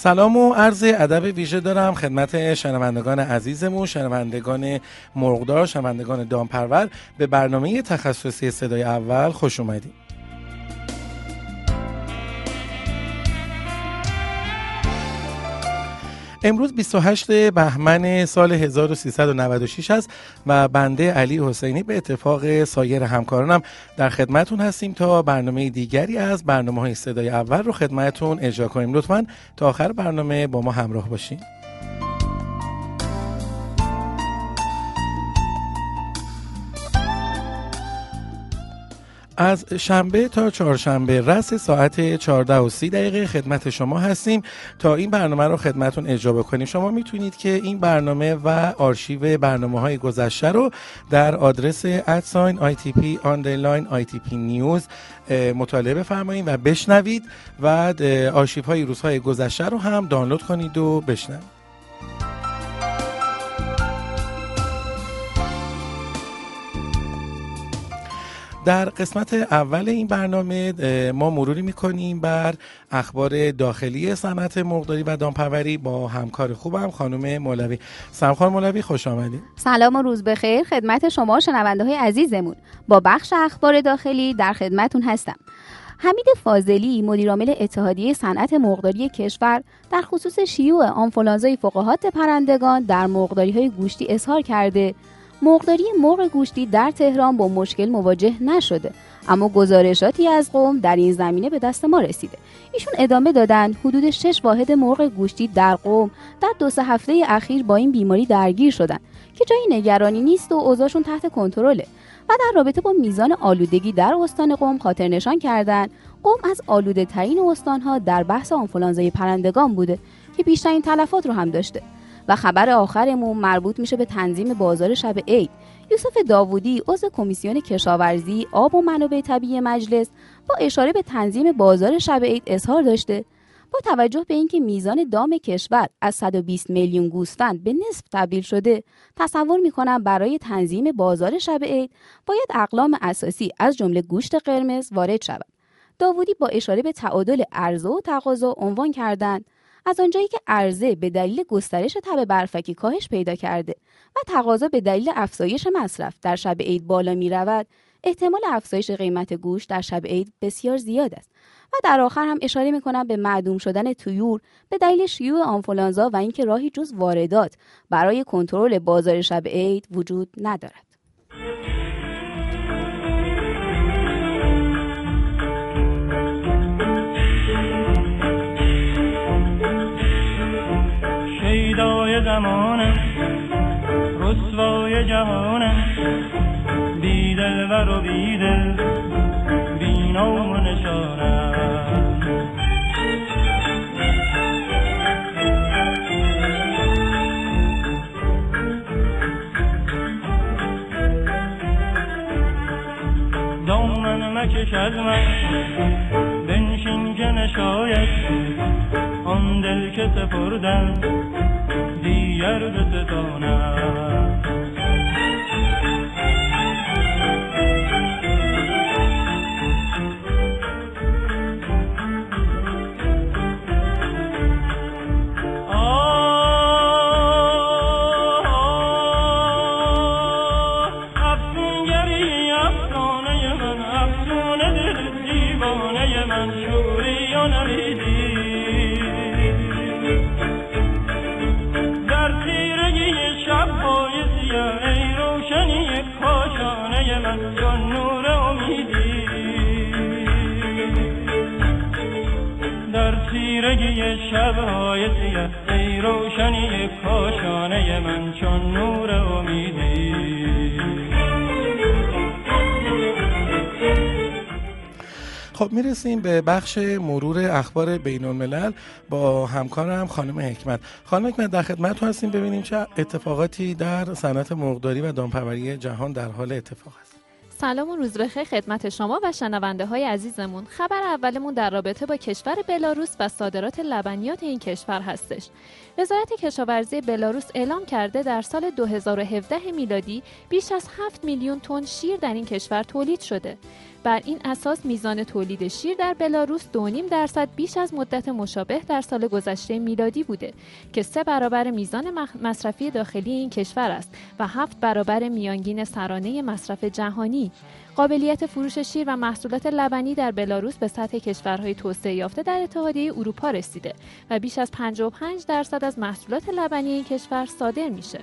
سلام و عرض ادب ویژه دارم خدمت شنوندگان عزیزمون شنوندگان مرغدار شنوندگان دامپرور. به برنامه تخصصی صدای اول خوش اومدید امروز 28 بهمن سال 1396 است و بنده علی حسینی به اتفاق سایر همکارانم در خدمتون هستیم تا برنامه دیگری از برنامه های صدای اول رو خدمتون اجرا کنیم. لطفا تا آخر برنامه با ما همراه باشین. از شنبه تا چهارشنبه رس ساعت 14 و 30 دقیقه خدمت شما هستیم. تا این برنامه رو خدمتون اجرا بکنیم شما می‌تونید که این برنامه و آرشیو برنامه های گذشته رو در آدرس at sign TP underline news مطالعه بفرمایید و بشنوید. و آرشیو های روزهای گذشته رو هم دانلود کنید و بشنوید. در قسمت اول این برنامه ما مروری می‌کنیم بر اخبار داخلی صنعت مرغداری و دامپروری با همکار خوبم خانم مولوی. سلام خانم مولوی خوش آمدید. سلام و روز بخیر. خدمت شما شنونده های عزیزمون. با بخش اخبار داخلی در خدمتون هستم. حمید فاضلی مدیرعامل اتحادیه صنعت مرغداری کشور در خصوص شیوع آنفولانزای فقاهات پرندگان در مرغداری های گوشتی اظهار کرده مرغداری مرغ گوشتی در تهران با مشکل مواجه نشده. اما گزارشاتی از قوم در این زمینه به دست ما رسیده. ایشون ادامه دادن حدود 6 واحد مرغ گوشتی در قوم در دو سه هفته اخیر با این بیماری درگیر شدن که جایی نگرانی نیست و اوضاعشون تحت کنترله. و در رابطه با میزان آلودگی در استان قوم خاطر نشان کردند قوم از آلوده ترین استانها در بحث آنفولانزای پرندگان بوده که بیشترین تلفات رو هم داشته. و خبر آخرمون مربوط میشه به تنظیم بازار شب عید. یوسف داوودی عضو کمیسیون کشاورزی آب و منابع طبیعی مجلس با اشاره به تنظیم بازار شب عید اظهار داشته. با توجه به اینکه میزان دام کشور از 120 میلیون گوسفند به نصف تبدیل شده تصور می‌کنم برای تنظیم بازار شب عید باید اقلام اساسی از جمله گوشت قرمز وارد شود. داوودی با اشاره به تعادل عرضه و تقاضا عنوان کردند. از آنجایی که عرضه به دلیل گسترش تب برفکی کاهش پیدا کرده و تقاضا به دلیل افزایش مصرف در شب عید بالا می رود احتمال افزایش قیمت گوش در شب عید بسیار زیاد است و در آخر هم اشاره می کنم به معدوم شدن تویور به دلیل شیوع آنفولانزا و اینکه راهی جز واردات برای کنترل بازار شب عید وجود ندارد. رسوای جهانه بیدل و بیدل بینام و نشانه دامن مکش از من بنشین که نشاید. آن دل که سپردم دیگر بستانم شبهای سیه ای روشنی کاشانه من چون نور امیدی. خب می‌رسیم به بخش مرور اخبار بین الملل با همکارم خانم حکمت. خانم حکمت در خدمت هستیم ببینیم چه اتفاقاتی در صنعت مرغداری و دامپروری جهان در حال اتفاق است. سلام و روز بخیر خدمت شما و شنونده های عزیزمون. خبر اولمون در رابطه با کشور بلاروس و صادرات لبنیات این کشور هستش. وزارت کشاورزی بلاروس اعلام کرده در سال 2017 میلادی بیش از 7 میلیون تن شیر در این کشور تولید شده. بر این اساس میزان تولید شیر در بلاروس 2.5 درصد بیش از مدت مشابه در سال گذشته میلادی بوده که سه برابر میزان مصرفی داخلی این کشور است و هفت برابر میانگین سرانه مصرف جهانی. قابلیت فروش شیر و محصولات لبنی در بلاروس به سطح کشورهای توسعه یافته در اتحادیه اروپا رسیده و بیش از 55 درصد از محصولات لبنی این کشور صادر میشه.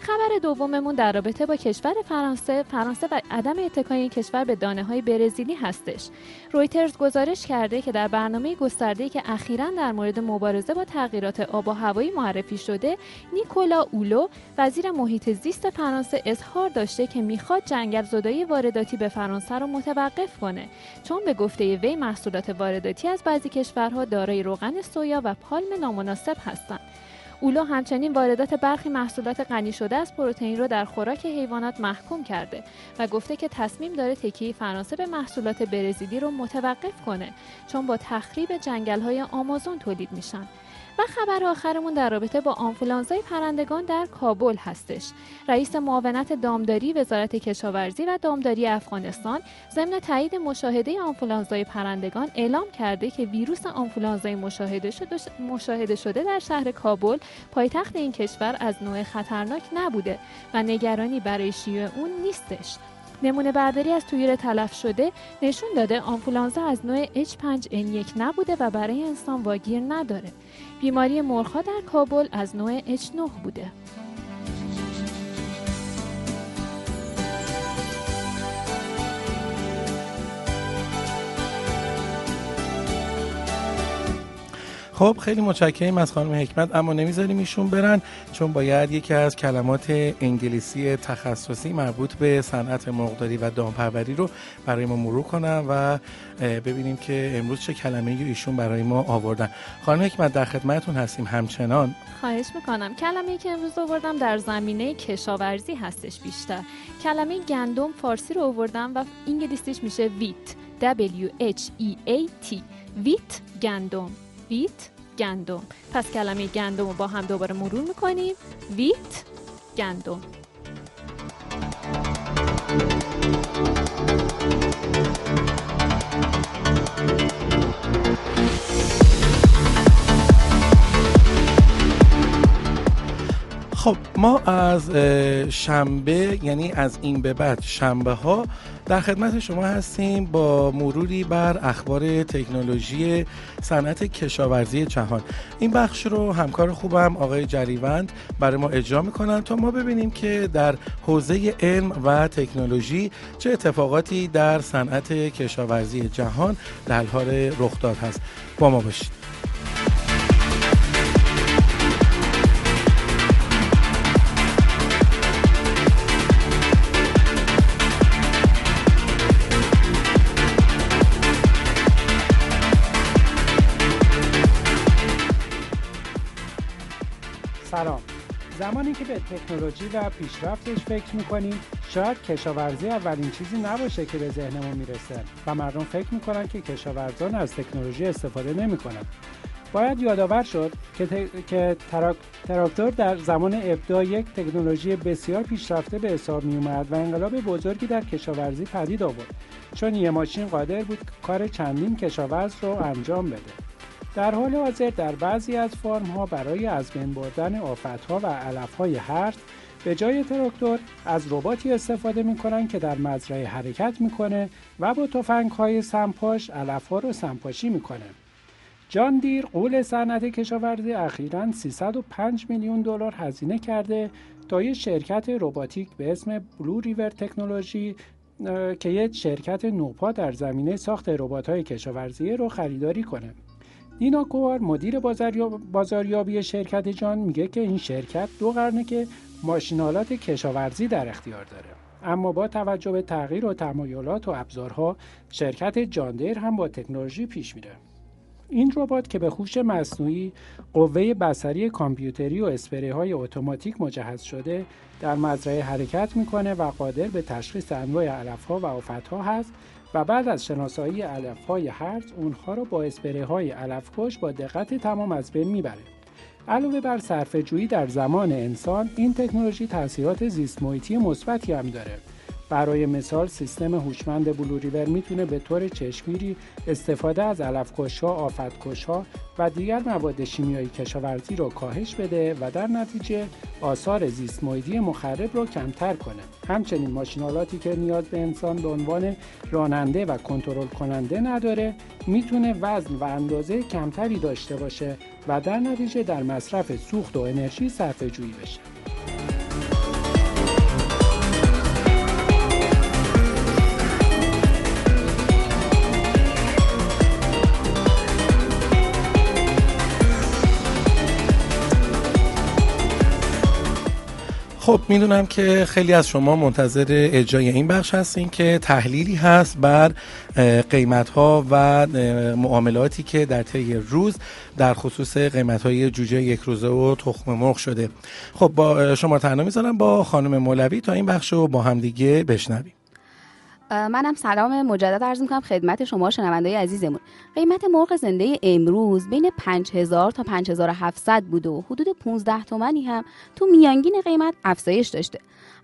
خبر دوممون در رابطه با کشور فرانسه فرانسه و عدم اتکای این کشور به دانه های برزیلی هستش. رویترز گزارش کرده که در برنامه گسترده که اخیرا در مورد مبارزه با تغییرات آب و هوایی معرفی شده نیکولا اولو وزیر محیط زیست فرانسه اظهار داشته که می‌خواد جنگل زدایی وارداتی به فرانسه را متوقف کنه. چون به گفته وی محصولات وارداتی از بعضی کشورها دارای روغن سویا و پالم نامناسب هستند. اولو همچنین واردات برخی محصولات غنی شده از پروتئین رو در خوراک حیوانات محکوم کرده و گفته که تصمیم داره تکیه فرانسه به محصولات برزیلی رو متوقف کنه چون با تخریب جنگل های آمازون تولید میشن. و خبر آخرمون در رابطه با آنفولانزای پرندگان در کابل هستش رئیس معاونت دامداری وزارت کشاورزی و دامداری افغانستان ضمن تایید مشاهده آنفولانزای پرندگان اعلام کرده که ویروس آنفولانزای مشاهده شده, مشاهده شده در شهر کابل پایتخت این کشور از نوع خطرناک نبوده و نگرانی برای شیوع اون نیستش نمونه برداری از تویر تلف شده نشون داده آنفولانزا از نوع H5N1 نبوده و برای انسان واگیر نداره. بیماری مرخا در کابل از نوع H9 بوده. خب خیلی متشکرم از خانم حکمت اما نمی‌ذاریم ایشون برن چون باید یکی از کلمات انگلیسی تخصصی مربوط به صنعت مرغداری و دامپروری رو برای ما مرور کنم و ببینیم که امروز چه کلمه ایشون برای ما آوردن. خانم حکمت در خدمتتون هستیم همچنان. خواهش می‌کنم. کلمه که امروز آوردم در زمینه کشاورزی هستش بیشتر. کلمه گندم فارسی رو آوردم و انگلیسیش میشه ویت. W H E A T. ویت گندم. ویت گندم. پس کلمه گندم رو با هم دوباره مرور می‌کنیم. ویت گندم. خب ما از شنبه یعنی از این به بعد شنبه ها در خدمت شما هستیم با مروری بر اخبار تکنولوژی صنعت کشاورزی جهان. این بخش رو همکار خوبم آقای جریوند برای ما اجرا می‌کنن تا ما ببینیم که در حوزه علم و تکنولوژی چه اتفاقاتی در صنعت کشاورزی جهان در حال رخ داد هست. با ما باشید. زمانی که به تکنولوژی و پیشرفتش فکر می‌کنیم. شاید کشاورزی اولین چیزی نباشه که به ذهنمون می‌رسه و مردم فکر می‌کنن که کشاورزان از تکنولوژی استفاده نمی‌کنن. باید یادآور شد که, که تراکتور در زمان ابداع یک تکنولوژی بسیار پیشرفته به حساب می اومد و انقلاب بزرگی در کشاورزی پدید آورد. چون یه ماشین قادر بود کار چندین کشاورز رو انجام بده. در حال حاضر در بعضی از فرم ها برای از بین بردن آفت ها و علف های هرز به جای تراکتور از رباتی استفاده می که در مزرعه حرکت می‌کنه و با تفنگ های سمپاش علف ها رو سمپاشی می‌کنه. جان دیر قول صنعت کشاورزی اخیرا 305 میلیون دلار هزینه کرده تا یک شرکت رباتیک به اسم بلو ریور تکنولوژی که یک شرکت نوپا در زمینه ساخت های کشاورزی رو خریداری کنه. دینا کوار مدیر بازاریابی شرکت جان میگه که این شرکت دو قرنه که ماشینالات کشاورزی در اختیار داره. اما با توجه به تغییر و تمایلات و ابزارها شرکت جاندیر هم با تکنولوژی پیش میره. این ربات که به خوش مصنوعی قوه بصری کامپیوتری و اسپری های اتوماتیک مجهز شده در مزرعه حرکت می‌کنه و قادر به تشخیص انواع علف ها و آفت ها هست و بعد از شناسایی علف های هرز اونها را با اسپری های علف کش با دقت تمام از بین می‌بره. علاوه بر صرفه جویی در زمان انسان این تکنولوژی تاثیرات زیست محیطی مثبتی هم داره برای مثال سیستم هوشمند بلوریور می‌تونه به طور چشمگیری استفاده از علفکشها، آفتکشها و دیگر مواد شیمیایی کشاورزی رو کاهش بده و در نتیجه آثار زیست مخرب رو کمتر کنه. همچنین ماشینالاتی که نیاز به انسان به عنوان راننده و کنترل کننده نداره می‌تونه وزن و اندازه کمتری داشته باشه و در نتیجه در مصرف سوخت و انرژی صرفه جویی بشه. خب می‌دونم که خیلی از شما منتظر اجرای این بخش هستین که تحلیلی هست بر قیمت ها و معاملاتی که در طی روز در خصوص قیمت های جوجه یک روزه و تخم مرغ شده. خب با شما تنها می‌ذارم با خانم مولوی تا این بخش رو با همدیگه بشنویم. منم سلام مجدد عرض می‌کنم خدمت شما شنوندای عزیزمون. قیمت مرغ زنده امروز بین 5000 تا 5700 بوده و حدود 15 تومنی هم تو میانگین قیمت افزایش داشته.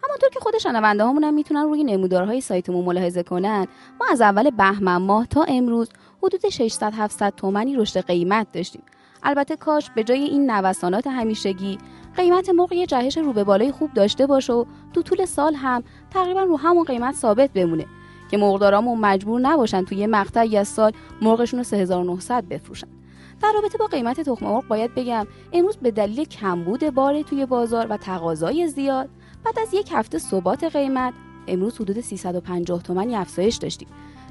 همونطور که خود شنونده هامون هم می‌تونن روی نمودارهای سایتمون ملاحظه کنن ما از اول بهمن ماه تا امروز حدود 600 700 تومنی رشد قیمت داشتیم. البته کاش به جای این نوسانات همیشگی قیمت مرغ یه جهش رو به بالای خوب داشته باشه و تو طول سال هم تقریبا رو همون قیمت ثابت بمونه. که مرغدارامون مجبور نباشن توی یه از سال مرغشون رو 3900 بفروشن. در رابطه با قیمت تخم مرغ باید بگم امروز به دلیل کمبود بار توی بازار و تقاضای زیاد بعد از یک هفته ثبات قیمت امروز حدود 350 تومانی افزایش داشتیم.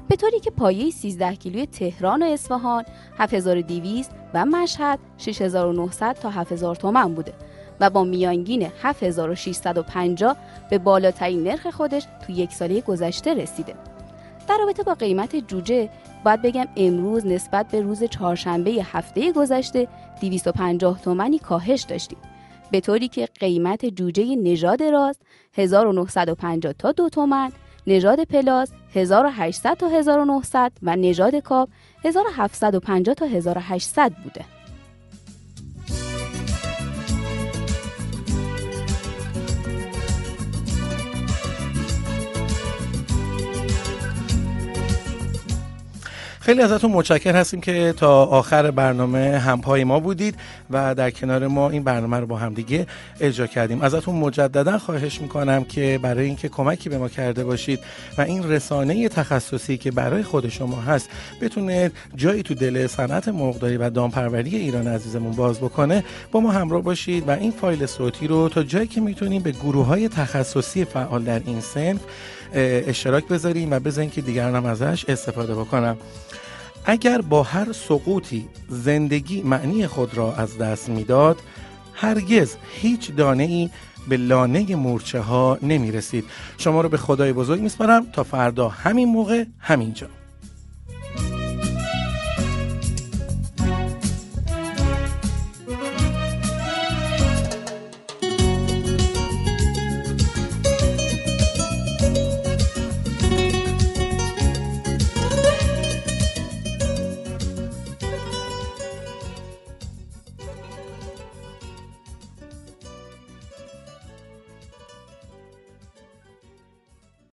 به طوری که پایه 13 کیلوی تهران و اصفهان 7200 و مشهد 6900 تا 7000 تومن بوده. و با میانگین 7650 به بالاترین نرخ خودش تو یک ساله گذشته رسیده. در رابطه با قیمت جوجه باید بگم امروز نسبت به روز چهارشنبه هفته گذشته 250 تومانی کاهش داشتیم. به طوری که قیمت جوجه نژاد راست 1950 تا 2 تومن، نژاد پلاس 1800 تا 1900 و نژاد کاپ 1750 تا 1800 بوده. خیلی ازتون متشکر هستیم که تا آخر برنامه همپای ما بودید و در کنار ما این برنامه رو با هم دیگه اجرا کردیم. ازتون مجددا خواهش می‌کنم که برای اینکه کمکی به ما کرده باشید و این رسانه تخصصی که برای خود شما هست بتونه جایی تو دل صنعت مرغداری و دامپروری ایران عزیزمون باز بکنه با ما همراه باشید و این فایل صوتی رو تا جایی که می‌تونیم به گروه های تخصصی فعال در این سنف اشتراک بذاریم و بذاریم که دیگران هم ازش استفاده بکنم اگر با هر سقوطی زندگی معنی خود را از دست می‌داد هرگز هیچ دانه ای به لانه مورچه ها نمی رسید شما رو به خدای بزرگ میسپارم تا فردا همین موقع همینجا.